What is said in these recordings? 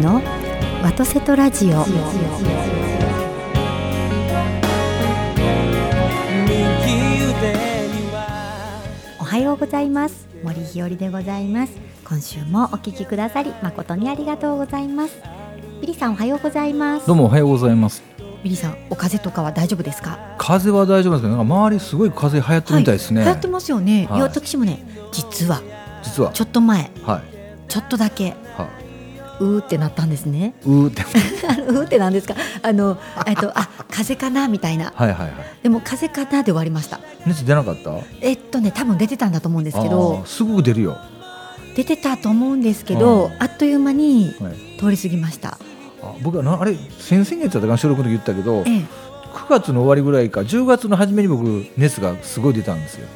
のワトセトラジオ。おはようございます。森日和でございます。今週もお聞きくださり誠にありがとうございます。ビリさんおはようございます。どうもおはようございます。ビリさんお風邪とかは大丈夫ですか？風邪は大丈夫ですけどなんか周りすごい風邪流行ってるみたいですね、はい、流行ってますよね、はい。いや私もね実は。実は。ちょっと前。はい。ちょっとだけ。はうーってなったんですね。うーって。うーってなんですか？あのえっとあ風邪かなみたいな。はいはいはい。でも風邪かなで終わりました。熱出なかった？えっとね多分出てたんだと思うんですけあどーすぐ出るよ、出てたと思うんですけどうん。あっという間にはい、通り過ぎました。あ僕はなあれ先々月だったかな収録の時言ったけどええ。9月の終わりぐらいか10月の初めに僕熱がすごい出たんですよ。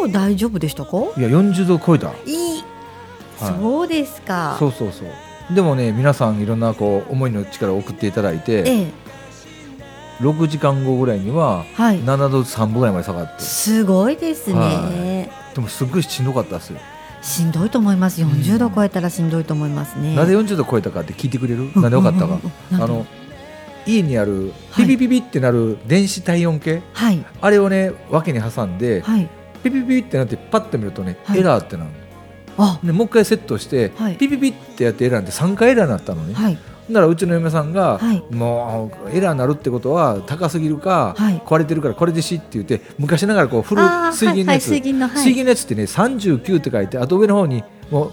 おー大丈夫でしたか？いや40度超えた。いい、はいそうですか。そうそうそう。でもね皆さんいろんなこう思いの力を送っていただいて、ええ。6時間後ぐらいにははい。7度3分ぐらいまで下がって。すごいですね、はでもすっごいしんどかったですよ、しんどいと思います。40度超えたらしんどいと思いますね。なぜ40度超えたかって聞いてくれる、なんで分かったか、あの家にあるはい。ピピピピってなる電子体温計、はい。あれをね脇に挟んで、はい。ピピピってなってパッと見るとね、はい。エラーってなるあでもう一回セットして、はい。ピピピってやってエラーって3回エラーになったのね、はい。ならうちの嫁さんが、はい。もうエラーになるってことは高すぎるか、はい。壊れてるからこれでしって言って昔ながらこうフルあー水銀のやつ、水銀のやつってね39って書いてあと上の方にもう、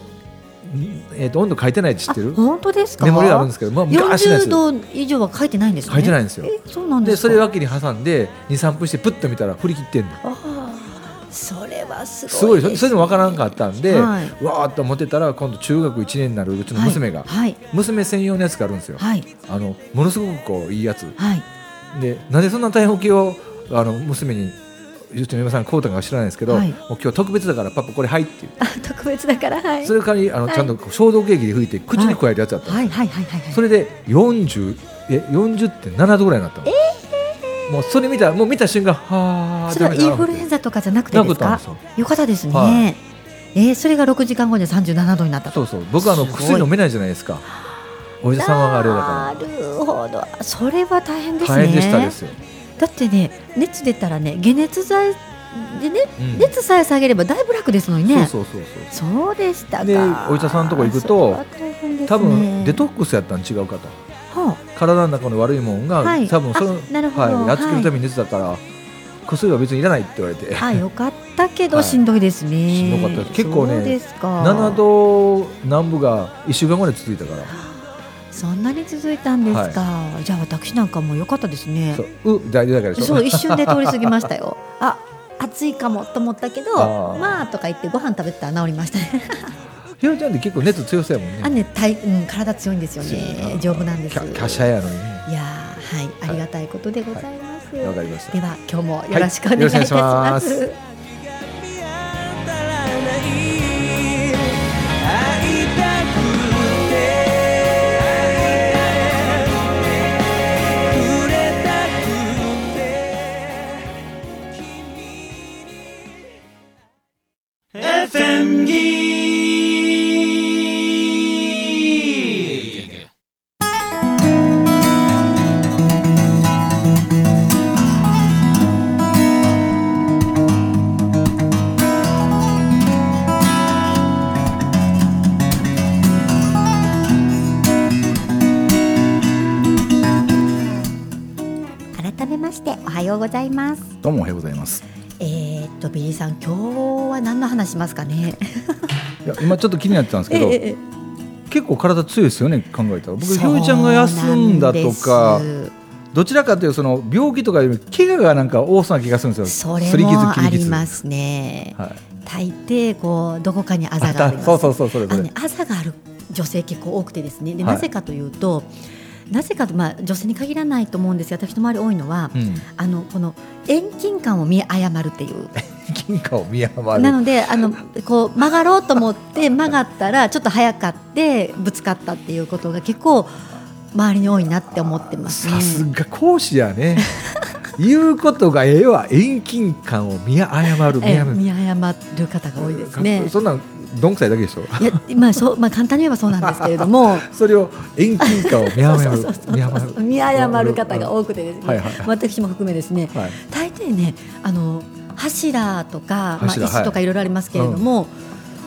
えー、と温度書いてないって知ってる？あ本当ですか？メモリがあるんですけど、まあ、昔のや40つ度以上は書いてないんですね。書いてないんですよ。えそうなんですそれ脇に挟んで23分してプッと見たら振り切ってんのそれはすすごいごい。それでも分からんかったんで、はい。うわーっと思ってたら今度中学1年になるうちの娘が、はい。娘専用のやつがあるんですよ、はい。あのものすごくこういいやつ。はい。でなんでそんな大変計をあの娘にうちの嫁さんが買うたか知らないんですけど、はい。もう今日特別だからパパこれはいって言って。あ特別だから？はい。それからあの、はいちゃんと消毒液で拭いて口に加えるやつだったんですよ。はい。はい。はい。はい。はいそれで40え40.7度ぐらいになったの、もうそれ見たもう見た瞬間はあそれはインフルエンザとかじゃなくてなですかよ。よかったですね、はい。えーそれが6時間後に37度になったと。そうそう僕はあの薬飲めないじゃないですか。お医者様があれだかなるほど。それは大変ですね。ら大変でしたですよ、だってね熱出たらね解熱剤でね、うん。熱さえ下げればだいぶ楽ですのにね。そうそうそうそう。そうでしたか。でお医者さんのとこ行くとね。多分デトックスやったん違うかと。は体の中の悪いもんが、はい。多分そのはい、やっつけるために熱だから、薬は別にいらないって言われて、あ、あよかったけどはい。しんどいですね、しんどかった結構ねですか。7度南部が1週間ぐらい続いたから、そんなに続いたんですか、じゃあ私なんかも良かったですね。そうう大事だからそう一瞬で通り過ぎましたよ。あ暑いかもと思ったけどまあとか言ってご飯食べてたら治りましたねひろちゃんって結構熱強そうやもんね。あね体、うん、体強いんですよね。な。丈夫なんです。キャキャシャやのにね。いやーはい。ありがたいことでございます、わかりました。では今日もよろしくお願いいたしまます。す。改いや今ちょっと気になってたんですけど、ええ結構体強いですよね考えたら。僕ひそうろちゃんが休んだとかどちらかというとその病気とかより怪我がなんか多そうな気がするんですよ。それもあ切りますね、はい。大抵こうどこかにあざがありますそうそうそうそれそれ、あのね、あざがある女性結構多くてですね。ではい。なぜかというと、なぜかと、まあ、女性に限らないと思うんですが私の周り多いのは、うん。あのこの遠近感を見誤るっていう。金貨を見余る。なのであのこう曲がろうと思って 曲がったらちょっと早かってぶつかったっていうことが結構周りに多いなって思ってます。ね。さすが講師やね。言うことがええわ。遠近感を見誤る見ええ誤る。見誤る方が多いですね。そんなんどんくさいだけでしょ。いやまあそうまあ簡単に言えばそうなんですけれども。それを遠近感を見誤る。見誤る。方が多くてですね、はいはい私も含めですね。はい。大抵ねあの柱とか、まあ、柱石とかはいろいろありますけれども、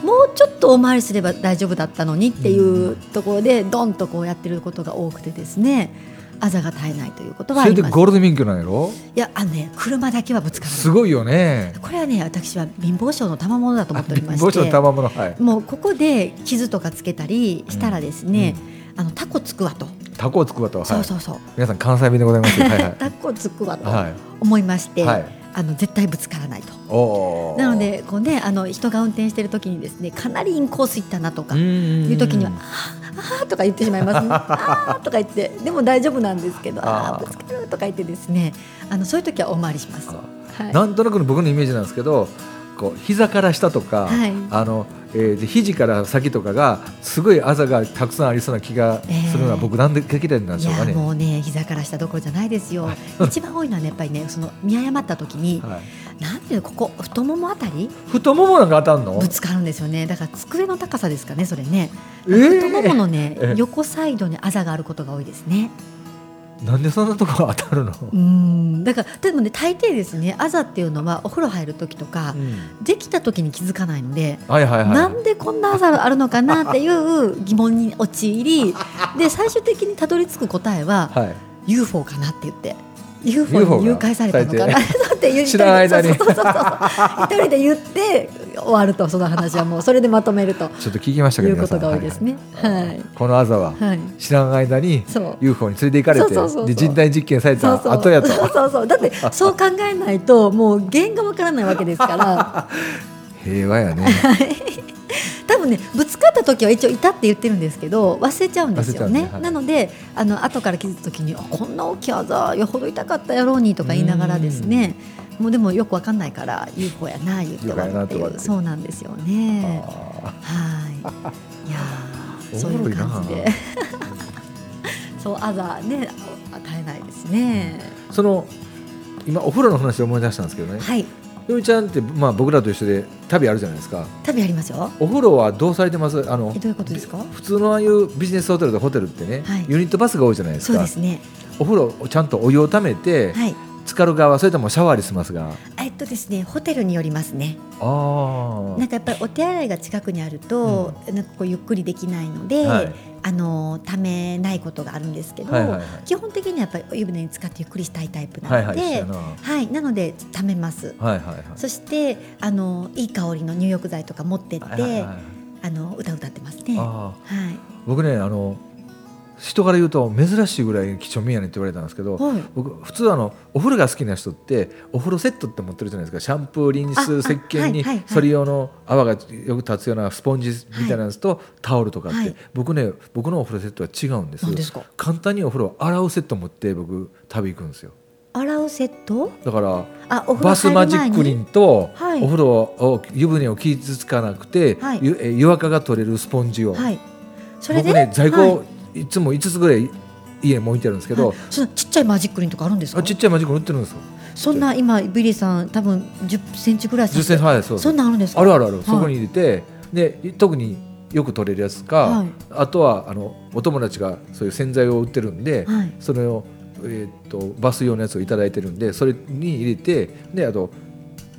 もうちょっとお参りすれば大丈夫だったのにっていうところでドンとこうやってることが多くてですねあざが絶えないということはあそれでりますゴールド免許なんやろ？いやあのね車だけはぶつからない。すごいよね。これはね私は貧乏症の賜物だと思っておりま帽子のして賜物はい。もうここで傷とかつけたりしたらですね、あのタコつくわと、タコをつくわとはい。そうそうそう。皆さん関西弁でございますはい はい。タコつくわとはい思いまして、はい。あの絶対ぶつからないと。なのでこうねあの人が運転してる時にですねかなりインコース行ったなとかうんいう時には「あーあー」とか言ってしまいますね「あー」とか言ってでも大丈夫なんですけど「ああぶつかる」とか言ってですねあのそういう時はお参りします。はい、なんとなくの僕のイメージなんですけどこう膝から下とか、はい。あのえーで肘から先とかがすごいあざがたくさんありそうな気がするのは、えー僕なんで劇団なんでしょうかね。もうね膝から下どころじゃないですよ。一番多いのはねやっぱりねその見誤った時に、はい、なんていうのここ太ももあたり？太ももなんか当たんの？ぶつかるんですよね。だから机の高さですかねそれね、えー。太もものねえ横サイドにあざがあることが多いですね。なんでそんなとこ当たるの、うん。だからでもね大抵ですねあざっていうのはお風呂入る時とか、うん。できた時に気づかないので、はいはいはい。なんでこんなあざあるのかなっていう 疑問に陥りで最終的にたどり着く答えははい、UFO かなって言って UFO に誘拐されたのかな？って言う知らない間に。一人で言って終わるとその話はもうそれでまとめると。ちょっと聞きましたけどいうことが多いですね。はい、このあざははい。知らん間に UFO に連れて行かれてで人体実験された後やと。そうそうそう。だってそう考えないともう原因がわからないわけですから。平和やね多分ねぶつかった時は一応いたって言ってるんですけど忘れちゃうんですよね。ねはい。なのであの後から気づいた時にあこんな大きいあざよほど痛かったやろうにとか言いながらですねもうでもよくわかんないから UFO やな言って終わるっていうそうなんですよね。あはい。いやーそういう感じで。そうあざね与えないですね。ーその今お風呂の話で思い出したんですけどね。はいよみちゃんって、まあ、僕らと一緒で旅あるじゃないですか。旅ありますよ。お風呂はどうされてます？あのえどういうことですか？普通のああいうビジネスホテルとホテルってね、はい。ユニットバスが多いじゃないですか。そうですね。お風呂をちゃんとお湯をためて、はい。浸かる側それともシャワーにしますがとですねホテルによりますね。あなんかやっぱりお手洗いが近くにあると、なんかこうゆっくりできないので、はい。あのためないことがあるんですけど、はいはいはい。基本的にはやっぱりお湯船に使ってゆっくりしたいタイプなはいので、はい一緒やな。はいなのでためます。はいはいはい。そしてあのいい香りの入浴剤とか持ってって、はいはいはいあの歌歌ってますね。はあー。僕ねあの人から言うと珍しいぐらい几帳面やねんって言われたんですけど、い。はい。僕普通あのお風呂が好きな人ってお風呂セットって持ってるじゃないですか。シャンプーリンス石鹸にはいはいはいそれ用の泡がよく立つようなスポンジみたいなやつとタオルとかって、はい。僕ね僕のお風呂セットは違うんです何ですか？簡単にお風呂を洗うセット持って僕旅行くんですよ。洗うセット？だからバスマジックリンとはい。お風呂を湯船を傷つかなくて、はい。湯垢が取れるスポンジを、はい。それで？僕ね在庫、はいい、つも5つぐらい家に置いてあるんですけど、はい。そのちっちゃいマジックリンとかあるんですか？あちっちゃいマジック売ってるんですよ。そんな今ビリーさん多分10センチぐらい10センチはい。そうそんなんあるんですか？あるあるある、い。そこに入れてで特によく取れるやつか、はい。あとはあのお友達がそういう洗剤を売ってるんで、はい。それを、えー、とバス用のやつをいただいてるんでそれに入れてであと,、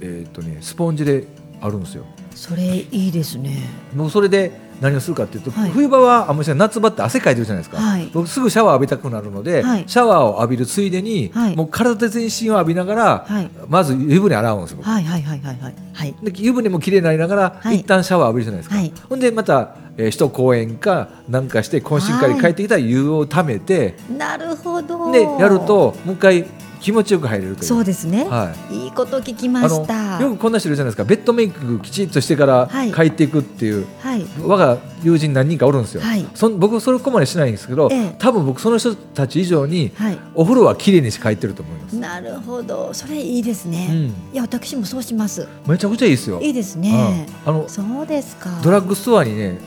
えーとね、スポンジであるんですよ。それいいですね。もうそれで何をするかっていうと、はい。冬場はあ夏場って汗かいてるじゃないですか、はい。僕すぐシャワー浴びたくなるので、はい。シャワーを浴びるついでに、はい。もう体全身を浴びながら、はい。まず湯船洗うんですよ、僕はいはいはいはいはい。はい。で湯船もきれいになりながら、はい。一旦シャワー浴びるじゃないですか、はい。ほんでまた、えー、一公園かなんかして懇親会に帰ってきたら湯をためて、なるほど。でやるともう一回気持ちよく入れるという。そうですね、はい。い、いこと聞きまあした。のよくこんな人いるじゃないですか。ベッドメイクきちっとしてからはい。帰っていくっていう、はい。我が友人何人かおるんですよ、はい。そん僕それこまでしないんですけど、ええ。多分僕その人たち以上にはい。お風呂はきれいにして帰ってると思います、なるほど。それいいですね、うん。いや私もそうします。めちゃくちゃいいですよ。いいですね、うん。あのそうですか。ドラッグストアにね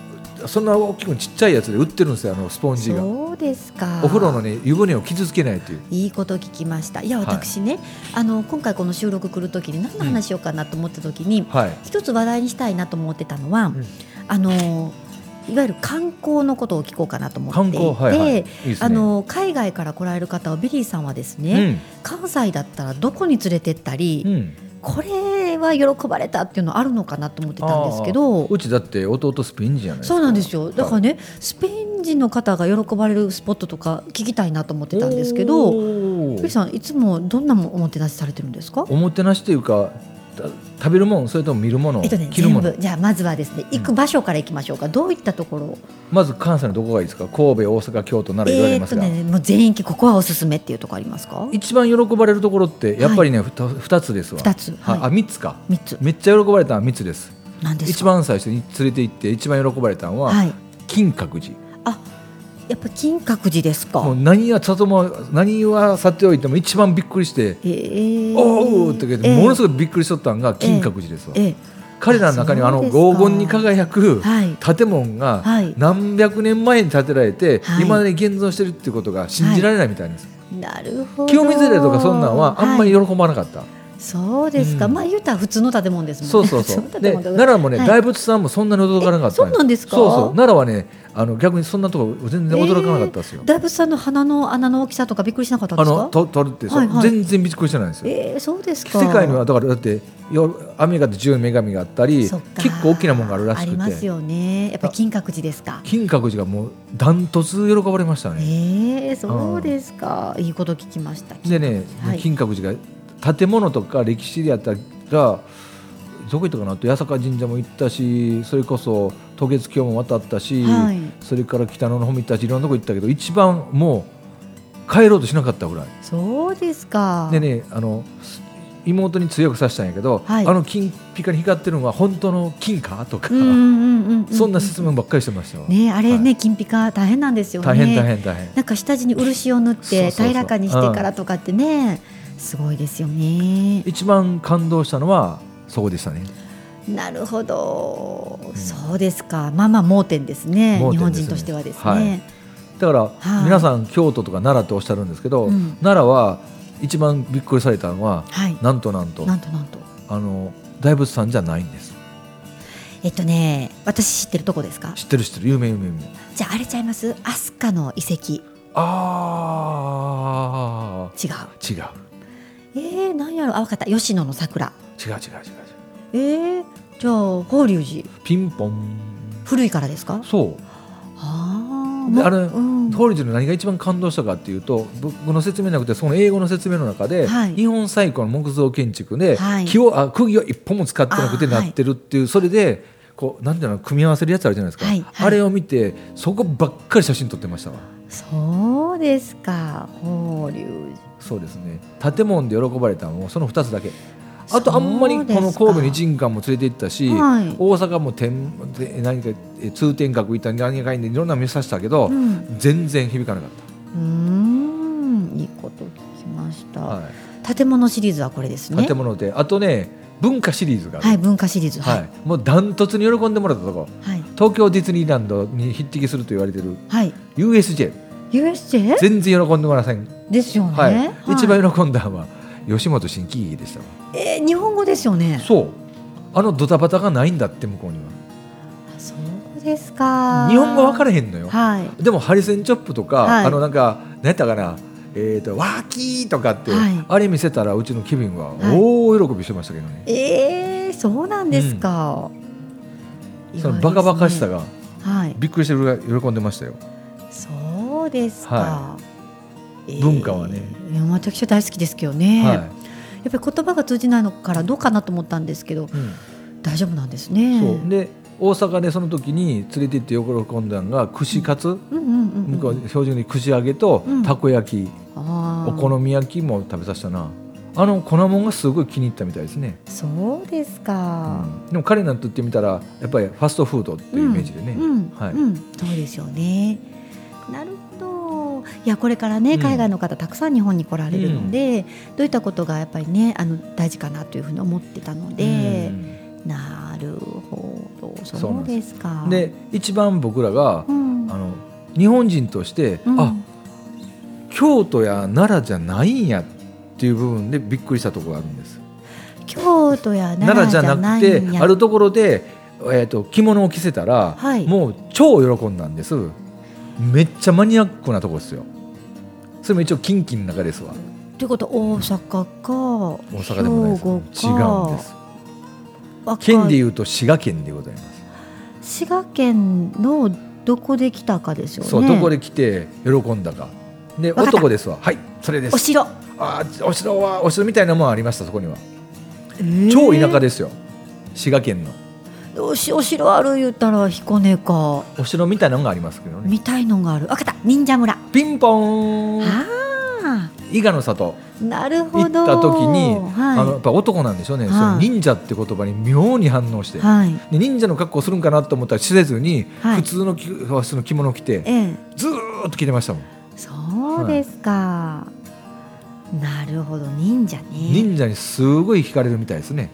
そんな大きくちっちゃいやつで売ってるんですよあのスポンジが。そうですか。お風呂のね湯船を傷つけないという。いいこと聞きました。いやはい。私ね、あの今回この収録来る時に何の話しようかなと思った時に、はい。一つ話題にしたいなと思ってたのは、ん。あのいわゆる観光のことを聞こうかなと思っていて、あの海外から来られる方はビリーさんはですうね、ん。関西だったらどこに連れてったり、うんこれは喜ばれたっていうのあるのかなと思ってたんですけど。うちだって弟スペイン人じゃないですか。そうなんですよ。だからね、スペイン人の方が喜ばれるスポットとか聞きたいなと思ってたんですけど。おビー。リーさんいつもどんなおもてなしされてるんですか？おもてなしというかた食べるもんそれとも見るもの、えっとね、着るもの？じゃあまずはですね行く場所から行きましょうか、どういったところ？まず関西のどこがいいですか？神戸大阪京都奈良言われますが、えーっとねもう全域ここはおすすめっていうところありますか？一番喜ばれるところってやっぱりね、ふた二つですわ。二つ。はい。あ三つか。三つ。めっちゃ喜ばれたのは三つです。なんですか？一番最初に連れて行って一番喜ばれたのは、はい。金閣寺。あやっぱ金閣寺ですか？もう何は里も何はさておいても一番びっくりしてえー、おおって言って、えーものすごいびっくりしとったのが金閣寺ですわ、えー彼らの中にはあの黄金に輝くはい。建物がはい。何百年前に建てられてはい。いまだに現存してるっていうことが信じられないみたいです、なるほど。清水寺とかそんなんはあんまりはい喜ばなかった、そうですか、うん。まあ言うたら普通の建物ですもんね。そうそうそう。で奈良もね、はい。大仏さんもそんなに驚かなかったえそうなんですか？そうそう。奈良はねあの逆にそんなとこ全然驚かなかったですよ、大仏さんの鼻の穴の大きさとかびっくりしなかったんですか？あのと取るって、はいはい。全然びっくりしてないんですよ。えー、そうですか。世界にはだからだってよアメリカって十女神があったり結構大きなものがあるらしありくてますよね。やっぱり金閣寺ですか？金閣寺がもうダントツ喜ばれましたね。えー、そうですか。いいこと聞きました。でね、はい。金閣寺が建物とか歴史であったらどこ行ったかなと八坂神社も行ったしそれこそ渡月橋も渡ったし、はい。それから北野の方も行ったしいろんなとこ行ったけど一番もう帰ろうとしなかったぐらい。そうですか。でねあの妹に強くさせたんやけど、はい。あの金ピカに光ってるのは本当の金かとか、そんな質問ばっかりしてましたわ。ねあれね、はい。金ピカ大変なんですよね。大変大変大変。なんか下地に漆を塗ってそうそうそう。平らかにしてからとかってねすごいですよね。一番感動したのはそこでしたね。なるほど、ん。そうですか。まあまあ盲点ですね。ね。日本人としてはですね、はい。だから、はい。皆さん京都とか奈良っておっしゃるんですけど、うん。奈良は一番びっくりされたのははい。なんとなんと。なんとなんと。あの大仏さんじゃないんです。えっとね私知ってるとこですか？知ってる知ってる。有名有名有名。じゃああれちゃいます？飛鳥の遺跡。あ違う。ー違うえー、何やろ？あ分かった。吉野の桜。違う違う違う違う。えー、じゃあ法隆寺。ピンポン。古いからですか？そう。ああであれうん、法隆寺の何が一番感動したかっていうと僕の説明なくてその英語の説明の中で、はい。日本最古の木造建築で、はい。木をあ釘を一本も使ってなくてあなってるっていう、それでこうなんていうの組み合わせるやつあるじゃないですか、はいはい。あれを見てそこばっかり写真撮ってましたわ。そうですか。法隆寺そうですね。建物で喜ばれたのもその2つだけ。あとあんまりこの神戸に神官も連れて行ったし、はい。大阪も天で何かえ通天閣行ったり何かいんでいろんなの見させたけど、うん。全然響かなかっうーん。いいこと聞きました、た、はい。建物シリーズはこれですね。建物で。あとね文化シリーズがはい文化シリーズ。ははい。いもうダントツに喜んでもらったとこ。はい、東京ディズニーランドに匹敵すると言われてる。はい、USJ USJ 全然喜んでもらえません、ですよね、はい。一番はい喜んだのは吉本新喜劇でしたわえー日本語ですよね？そう。あのドタバタがないんだって向こうには。あそうですか。日本語分からへんのよ。はい。でもハリセンチョップとか、はい。あのなんか何やったかな？えー、とワーキーとかって、はい。あれ見せたらうちのケビンははい。大喜びしてましたけどね、えー、そうなんですか、意外ですね。そのバカバカしさがはい。びっくりして喜んでましたよそうですか、はえ文化はね。いや私は大好きですけどね、はい。やっぱり言葉が通じないのからどうかなと思ったんですけどうん。大丈夫なんですね。そう。で大阪でその時に連れて行って喜んだのが串カツ、うんうんうんうん。向こう標準に串揚げとうん。たこ焼き、あー。お好み焼きも食べさせたな。あの粉もんがすごい気に入ったみたいですね、そうですか、うん。でも彼なんて言ってみたらやっぱりファストフードっていうイメージでね、うん。はい。うん。そうですよね。なるいやこれからねうん。海外の方たくさん日本に来られるので、どういったことがやっぱりねあの大事かなというふうに思ってたので、なるほど。そうでです。かうんで一番僕らが、うん。あの日本人として、うん。あ京都や奈良じゃないんやっていう部分でびっくりしたところがあるんです。京都や奈良じゃなくてあるところでえー、と着物を着せたら、はい。もう超喜んだんですめっちゃマニアックなとこですよ。それも一応近畿の中ですわ。ということは大阪か大阪でもないです。違か。うんです。県でいうと滋賀県でございます、滋賀県のどこで来たかですよね。そうどこで来て喜んだか。で男ですわ。はいそれです。お城、あーお城はお城みたいなもんありましたそこには。えー。超田舎ですよ。滋賀県のおしお城ある言ったら彦根か。お城みたいなのがありますけどね。見たいのがある。わかった。忍者村。ピンポーン。あ伊賀の里。あなるほ行どった時に、はい、あのやっぱ男なんでしょうね、はい。その忍者って言葉に妙に反応して、はい。で忍者の格好するんかなと思ったらしせずに、はい。普通の着和室の着物を着てええ。ずーっと着てましたもん、そうですか、なるほど。忍者ね。忍者にすごい惹かれるみたいですね、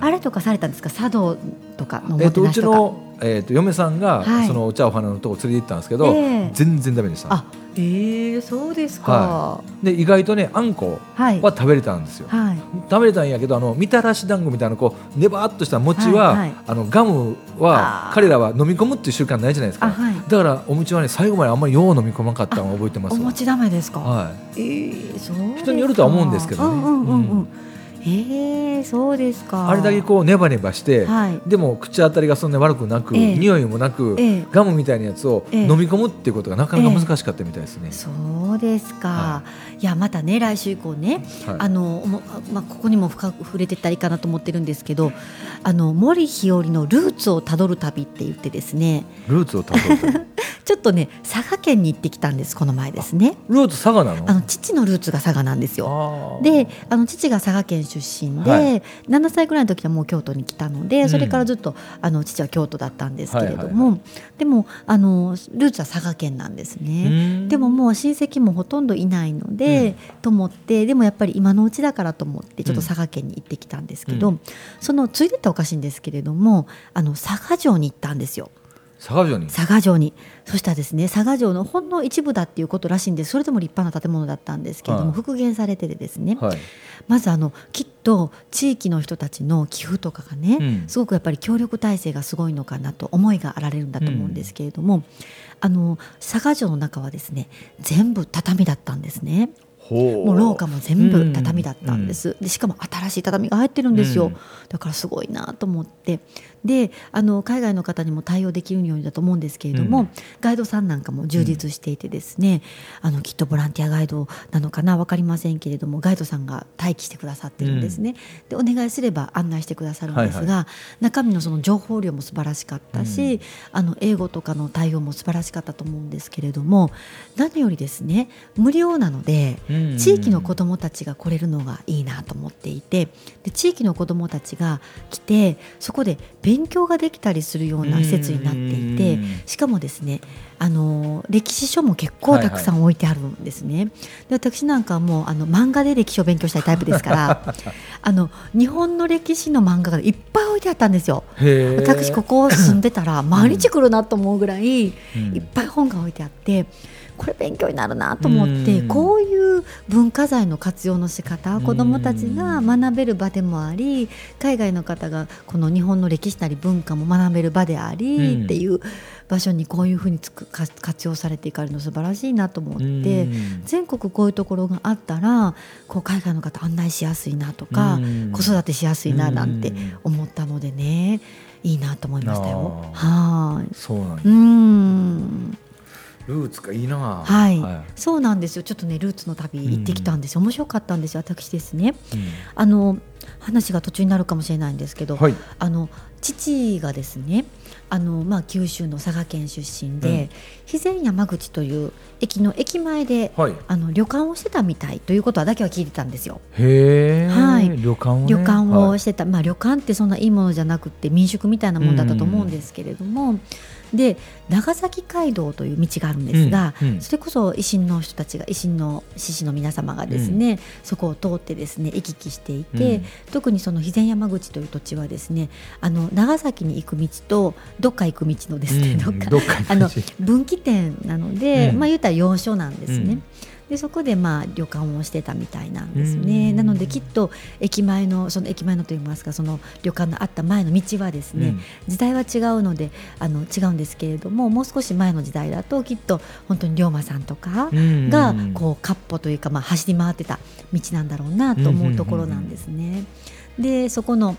あれとかされたんですか？茶道とかのおえっとうちもてなしとか、の、えっと嫁さんが、はい。そのお茶お花のとこ連れて行ったんですけど、ええ。全然ダメでした。あええそうですか。はで意外とねあんこは食べれたんですよ、はい。食べれたんやけどあのみたらし団子みたいなこうねばっとした餅は、はいはい。あのガムは彼らは飲み込むっていう習慣ないじゃないですか。あはい。だからお餅はね最後まであんまりよう飲み込まなかったのを覚えてますわ。お餅ダメですか、はええそうですか。人によるとは思うんですけどね。うんうんうんうん、うんええそうですい、か。あれだけこうネバネバして、はい。でも口当たりがそんなに悪くなく、ええ。匂いもなく、ええ。ガムみたいなやつをええ。飲み込むっていうことがなかなか難しかったみたいですね。そうですか、、はい。やまたね来週以降ね、はい。あのもまあ、ここにも深く触れてったらいいかなと思ってるんですけどあの森日和のルーツをたどる旅って言ってですねルーツをたどる ちょっとね佐賀県に行ってきたんですこの前ですね。ルーツ佐賀なの？あの父のルーツが佐賀なんですよ。であの父が佐賀県出身で、はい。7歳ぐらいの時はもう京都に来たので、うん。それからずっとあの父は京都だったんですけれどはいも、でもあのルーツは佐賀県なんですね。うん。でももう親戚もほとんどいないので、と思ってでもやっぱり今のうちだからと思ってちょっと佐賀県に行ってきたんですけど、うん。そのついでったらおかしいんですけれどもあの佐賀城に行ったんですよ佐賀城に。佐賀城に。そしたらですね佐賀城のほんの一部だっていうことらしいんです。それでも立派な建物だったんですけれども、はい。復元されててですね、はい。まずあのきっと地域の人たちの寄付とかがね、うん。すごくやっぱり協力体制がすごいのかなと思いがあられるんだと思うんですけれども、あの佐賀城の中はですね全部畳だったんですね。ほもう廊下も全部畳だったんです、でしかも新しい畳が入ってるんですよ、うん。だからすごいなと思ってであの海外の方にも対応できるようにだと思うんですけれども、うん。ガイドさんなんかも充実していてですね、あのきっとボランティアガイドなのかな分かりませんけれどもガイドさんが待機してくださってるんですね、でお願いすれば案内してくださるんですが、はい中身のその情報量も素晴らしかったし、うん。あの英語とかの対応も素晴らしかったと思うんですけれども何よりですね無料なのでうん地域の子どもたちが来れるのがいいなと思っていてで地域の子どもたちが来てそこで勉強ができたりするような施設になっていてうんしかもですねあの歴史書も結構たくさん置いてあるんですね。で私なんかはもうあの漫画で歴史を勉強したいタイプですから あの日本の歴史の漫画がいっぱい置いてあったんですよ。私ここ住んでたら毎日来るなと思うぐらい、うん。いっぱい本が置いてあってこれ勉強になるなと思って、うん。こういう文化財の活用の仕方子どもたちが学べる場でもあり海外の方がこの日本の歴史なり文化も学べる場であり、うん。っていう場所にこういうふうにつくか活用されていかれるの素晴らしいなと思って。うん。全国こういうところがあったらこう海外の方案内しやすいなとか、うん。子育てしやすいななんてうん。思ったのでねいいなと思いましたよ。あはーい。そうなんやうーんルーツかいいな。はい、はそうなんですよ。ちょっとねルーツの旅行ってきたんですよ、面白かったんですよ私ですね。いあの話が途中になるかもしれないんですけど、はい。あの父がですねあの、まあ、九州の佐賀県出身で、うん。肥前山口という駅の駅前で、はい。あの旅館をしてたみたいということはだけは聞いてたんですよ。へえ、はい。旅館をね。旅館をはい。してた、まあ旅館ってそんないいものじゃなくて民宿みたいなもんだったと思うんですけれども、で長崎街道という道があるんですが、うんうん。それこそ維新の人たちが維新の志士の皆様がですね、そこを通ってですね行き来していて、うん。特にその肥前山口という土地はですねあの長崎に行く道とどっか行く道のですね、うんどっかあの分岐点なので、うん。まあ言ったら要所なんですね。でそこでまあ旅館をしてたみたいなんですね。なのできっと駅前のその駅前のといいますかその旅館のあった前の道はですね、うん、時代は違うのであの違うんですけれどももう少し前の時代だときっと本当に龍馬さんとかがこうかっ歩というかまあ走り回ってた道なんだろうなと思うところなんですね。でそこの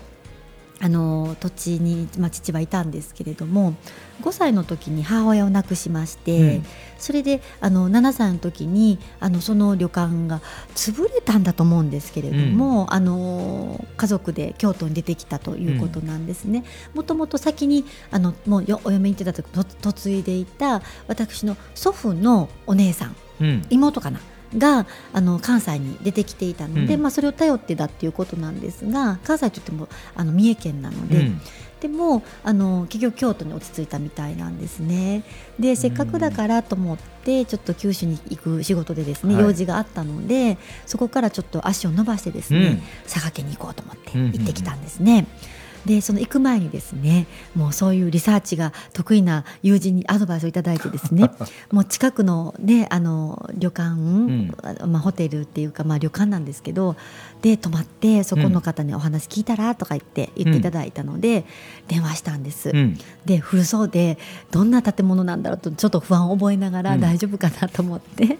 あの土地に、まあ、父はいたんですけれども5歳の時に母親を亡くしまして、うん、それであの7歳の時にあのその旅館が潰れたんだと思うんですけれども、うん、あの家族で京都に出てきたということなんですね。もともと先にあのもうお嫁に行ってた時嫁いでいた私の祖父のお姉さん、うん、妹かながあの関西に出てきていたので、うん、まあ、それを頼ってだっていうことなんですが関西といってもあの三重県なので、うん、でもあの結局京都に落ち着いたみたいなんですね。でせっかくだからと思ってちょっと九州に行く仕事でですね、はい、用事があったのでそこからちょっと足を伸ばしてですね、うん、佐賀県に行こうと思って行ってきたんですね。うんうんうんでその行く前にですねもうそういうリサーチが得意な友人にアドバイスをいただいてですね もう近くの,、ね、あの旅館、うん、まあ、ホテルっていうか、まあ、旅館なんですけどで泊まってそこの方にお話聞いたらとか言って言っていただいたので、電話したんです。うん、で古そうでどんな建物なんだろうとちょっと不安を覚えながら大丈夫かなと思って。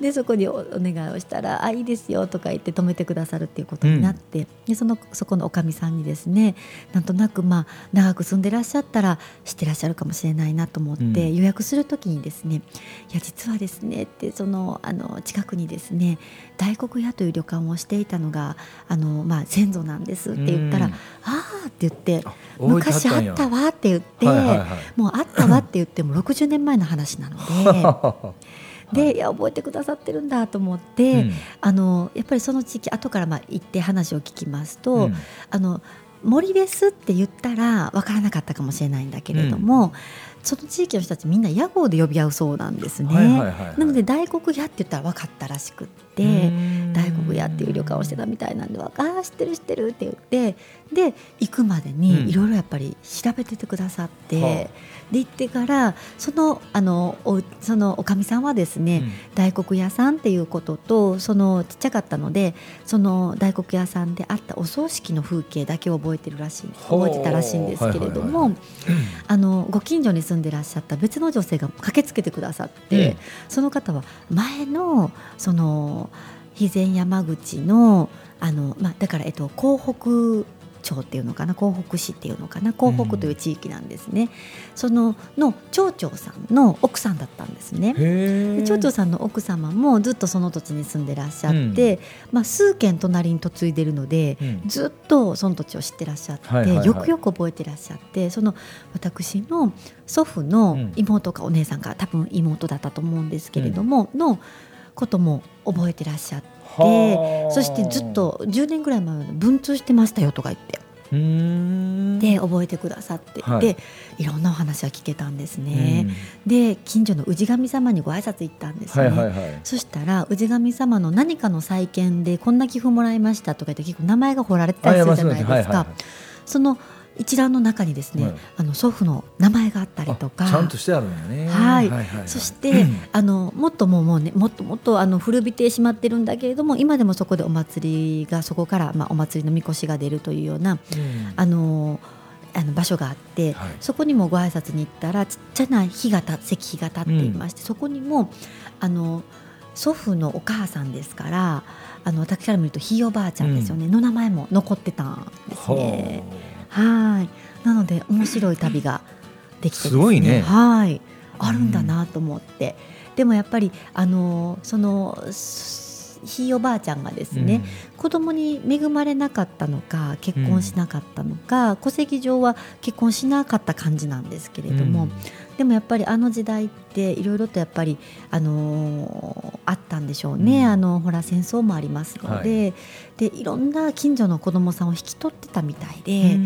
でそこにお願いをしたら「あいいですよ」とか言って止めてくださるっていうことになって、うん、でそのそこのおかみさんにですねなんとなくまあ長く住んでらっしゃったら知ってらっしゃるかもしれないなと思って、うん、予約する時にですね「いや実はですね」ってそのあの近くにですね大黒屋という旅館をしていたのがあの、まあ、先祖なんですって言ったら「うん、ああ」って言って「昔あったわ」って言って、はいはいはい、もうあったわって言っても60年前の話なので。でいや覚えてくださってるんだと思って、うん、あのやっぱりその地域後からまあ行って話を聞きますと、うん、あの森ですって言ったら分からなかったかもしれないんだけれども、うん、その地域の人たちみんな屋号で呼び合うそうなんですね。なので大黒屋って言ったら分かったらしくって大黒屋っていう旅館をしてたみたいなんで「ああ知ってる知ってる」って言ってで行くまでにいろいろやっぱり調べててくださって。うんで行ってからそのあのおそのおかみさんはですね、うん、大黒屋さんっていうこととそのちっちゃかったのでその大黒屋さんであったお葬式の風景だけを覚えてるらしい覚えてたらしいんですけれども、あのご近所に住んでらっしゃった別の女性が駆けつけてくださって、うん、その方は前のその肥前山口のあの、まあ、だから、えっと、港北町っていうのかな港北市っていうのかな港北という地域なんですね、うん、そのの町長さんの奥さんだったんですね。で町長さんの奥様もずっとその土地に住んでらっしゃって、うん、まあ、数軒隣に嫁いでるので、うん、ずっとその土地を知ってらっしゃって、はいはいはい、よくよく覚えてらっしゃってその私の祖父の妹かお姉さんか多分妹だったと思うんですけれども、のことも覚えてらっしゃって。てそしてずっと10年ぐらい前まで文通してましたよとか言って。で覚えてくださって、はい、でいろんなお話は聞けたんですね。で近所の氏神様にご挨拶行ったんですね、はいはいはい、そしたら氏神様の何かの再建でこんな寄付もらいましたとか言って結構名前が彫られてたりするじゃないですか。はいはいはい、その一覧の中にですね、はい、あの祖父の名前があったりとか。ちゃんとしてあるんやね。はい、はいはいはい、そしてあのもっともうもうねもっともっとあの古びてしまってるんだけれども今でもそこでお祭りがそこから、まあ、お祭りのみこしが出るというような、うん、あのあの場所があって、はい、そこにもご挨拶に行ったらちっちゃな火がた石碑が立っていまして、うん、そこにもあの祖父のお母さんですからあの私から見るとひいおばあちゃんですよね、うん、の名前も残ってたんですね。はい。なので面白い旅ができて、ね、すごいね。はい。あるんだなと思って、うん、でもやっぱりあのそのひいおばあちゃんがですね、うん、子供に恵まれなかったのか結婚しなかったのか、うん、戸籍上は結婚しなかった感じなんですけれども、うん、でもやっぱりあの時代っていろいろとやっぱり、あのー、あったんでしょうね、うん、あのほら戦争もありますので。はい、でいろんな近所の子供さんを引き取ってたみたいで。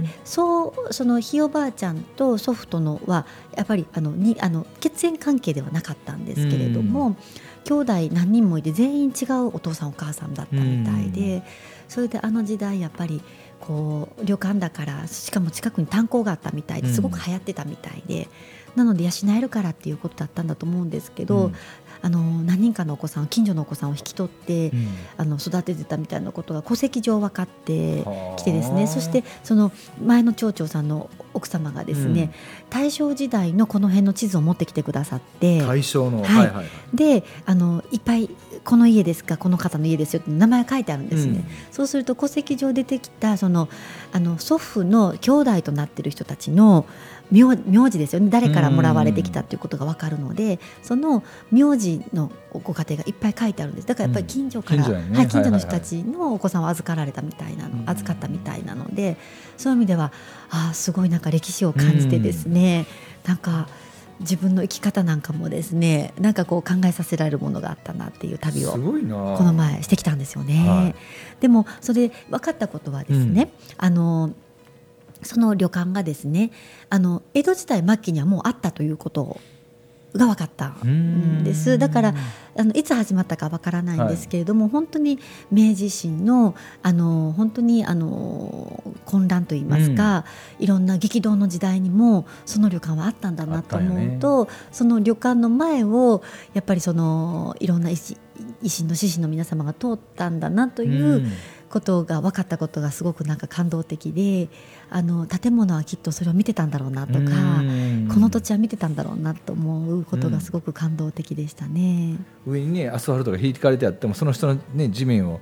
でそうそのひいおばあちゃんと祖父とのはやっぱりあのにあの血縁関係ではなかったんですけれども。兄弟何人もいて全員違うお父さんお母さんだったみたいで、それであの時代やっぱりこう旅館だからしかも近くに炭鉱があったみたいですごく流行ってたみたいで、なので養えるからっていうことだったんだと思うんですけど、あの何人かのお子さん近所のお子さんを引き取って、うん。あの育ててたみたいなことが戸籍上分かってはあ。きてですね。そしてその前の町長さんの奥様がですね、大正時代のこの辺の地図を持ってきてくださって。対象の、はい。はいはいはい。であのいっぱいこの家ですか？この方の家ですよって名前が書いてあるんですね、うん。そうすると戸籍上出てきたそのあの祖父の兄弟となっている人たちの名名字ですよね。誰からもらわれてきたということが分かるので、その名字のご家庭がいっぱい書いてあるんです。だからやっぱり近所から、うん近所やね。はい、近所の人たちのお子さんを預かられたみたいなの、うん預かったみたいなのでそういう意味ではああすごいなんか歴史を感じてですね、なんか自分の生き方なんかもですねなんかこう考えさせられるものがあったなっていう旅をこの前してきたんですよね。はい。でもそれで分かったことはですね、あのその旅館がですねあの江戸時代末期にはもうあったということが分かったんです。だからあのいつ始まったかわからないんですけれども、本当に明治維新のあの本当にあの混乱といいますか、いろんな激動の時代にもその旅館はあったんだなと思うと、その旅館の前をやっぱりそのいろんな維新の志士の皆様が通ったんだなということが分かったことがすごくなんか感動的であの建物はきっとそれを見てたんだろうなとか。この土地は見てたんだろうなと思うことがすごく感動的でしたね。上にねアスファルトが引かれてあってもその人のね地面を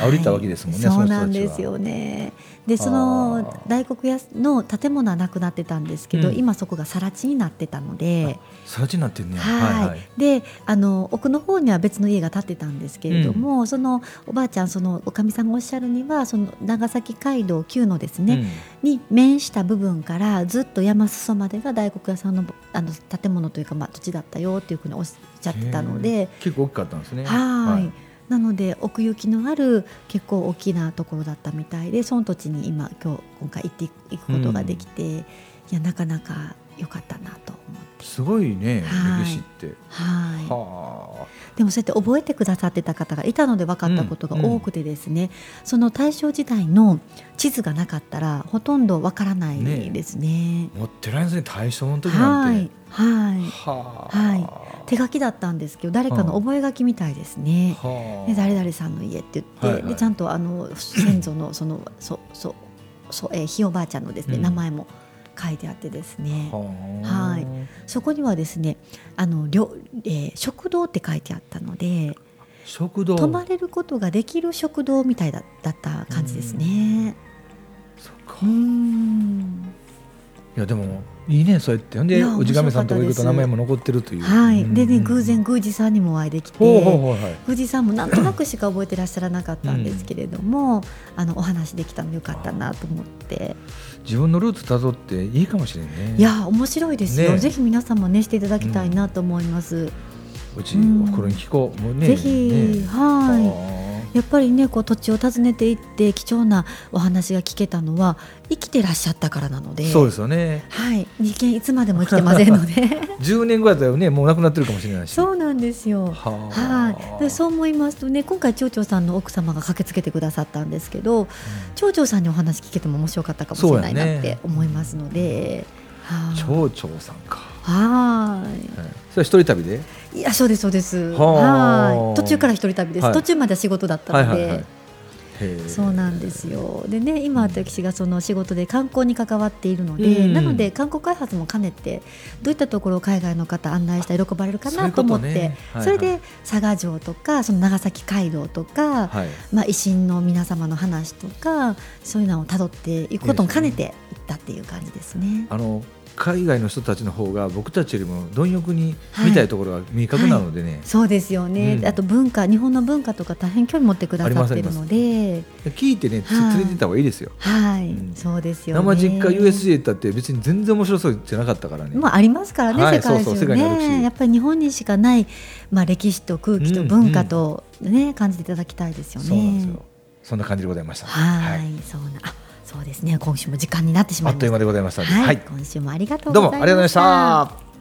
歩いたわけですもんね、はい、そそうなんですよね。でその大黒屋の建物はなくなってたんですけど、うん、今そこが更地になってたので。更地になってんねはい、はいはい、であの奥の方には別の家が建ってたんですけれども、うん、そのおばあちゃんそのおかみさんがおっしゃるにはその長崎街道旧のですね、うん、に面した部分からずっと山裾までが大黒屋さんのあの建物というか、まあ、土地だったよっていうふうにおっしゃってたので。結構大きかったんですね。はいなので奥行きのある結構大きなところだったみたいでその土地に今今日今回行っていくことができて、うん、いやなかなか良かったなと思すごいね、はい、歴史って。はい。はでもそうやって覚えてくださってた方がいたので分かったことが多くてですね、うん。うん、その大正時代の地図がなかったらほとんど分からないですね。ね持ってないですね大正の時なんて。はい、はい、はい。手書きだったんですけど誰かの覚書みたいですね。はあ、で誰々さんの家って言って、はいはい、でちゃんとあの先祖のそのそそそえー、ひいおばあちゃんのですね、うん、名前も書いてあってですね、ははい、そこにはですねあのりょ、えー、食堂って書いてあったので食堂。泊まれることができる食堂みたいだだった感じですね。そっか。うんいやでもいいねそうやって。ほんで氏神さんとこ行くと名前も残ってるという。はい。でね偶然宮司さんにもお会いできて。宮司さんもなんとなくしか覚えてらっしゃらなかったんですけれども、うん、あのお話できたのよかったなと思って。自分のルーツたどっていいかもしれないね。いや面白いですよ、ね、ぜひ皆さんもねしていただきたいなと思います、うん、うち、うん、おふくろに聞こう。もうね。ぜひ、ね、はいやっぱりねこう土地を訪ねていって貴重なお話が聞けたのは生きてらっしゃったからなので。そうですよね。はい。人間いつまでも生きてませんので。10年後やったらねもう亡くなってるかもしれないし。そうなんですよ。はい。でそう思いますとね今回町長さんの奥様が駆けつけてくださったんですけど、うん、町長さんにお話聞けても面白かったかもしれないなって思いますので、町長さんか。はい。それ一人旅で？いやそうですそうです。はい。途中から一人旅です、はい、途中まで仕事だったので、はいはいはい。そうなんですよ。でね今私がその仕事で観光に関わっているので、うん、なので観光開発も兼ねてどういったところを海外の方案内したら喜ばれるかなと思ってそ、ねはいはい、それで佐賀城とかその長崎街道とか、はい、まあ、維新の皆様の話とかそういうのをたどっていくことも兼ねていったっていう感じですね。あの海外の人たちの方が僕たちよりも貪欲に見たいところが明確なのでね、はい。はい、そうですよね、うん、あと文化日本の文化とか大変興味持ってくださっているので。聞いてね連れてった方がいいですよ。はい、うん、そうですよ、ね、生実家 USJ だって別に全然面白そうじゃなかったからね。まあありますからね、はい、世界中ね。やっぱり日本にしかない、まあ、歴史と空気と文化とね、うんうん、感じていただきたいですよね。そうなんですよ。そんな感じでございました。はい、そうなそうですね。今週も時間になってしまいました。あっという間でございました。はい、はい、今週もありがとうどうもありがとうございました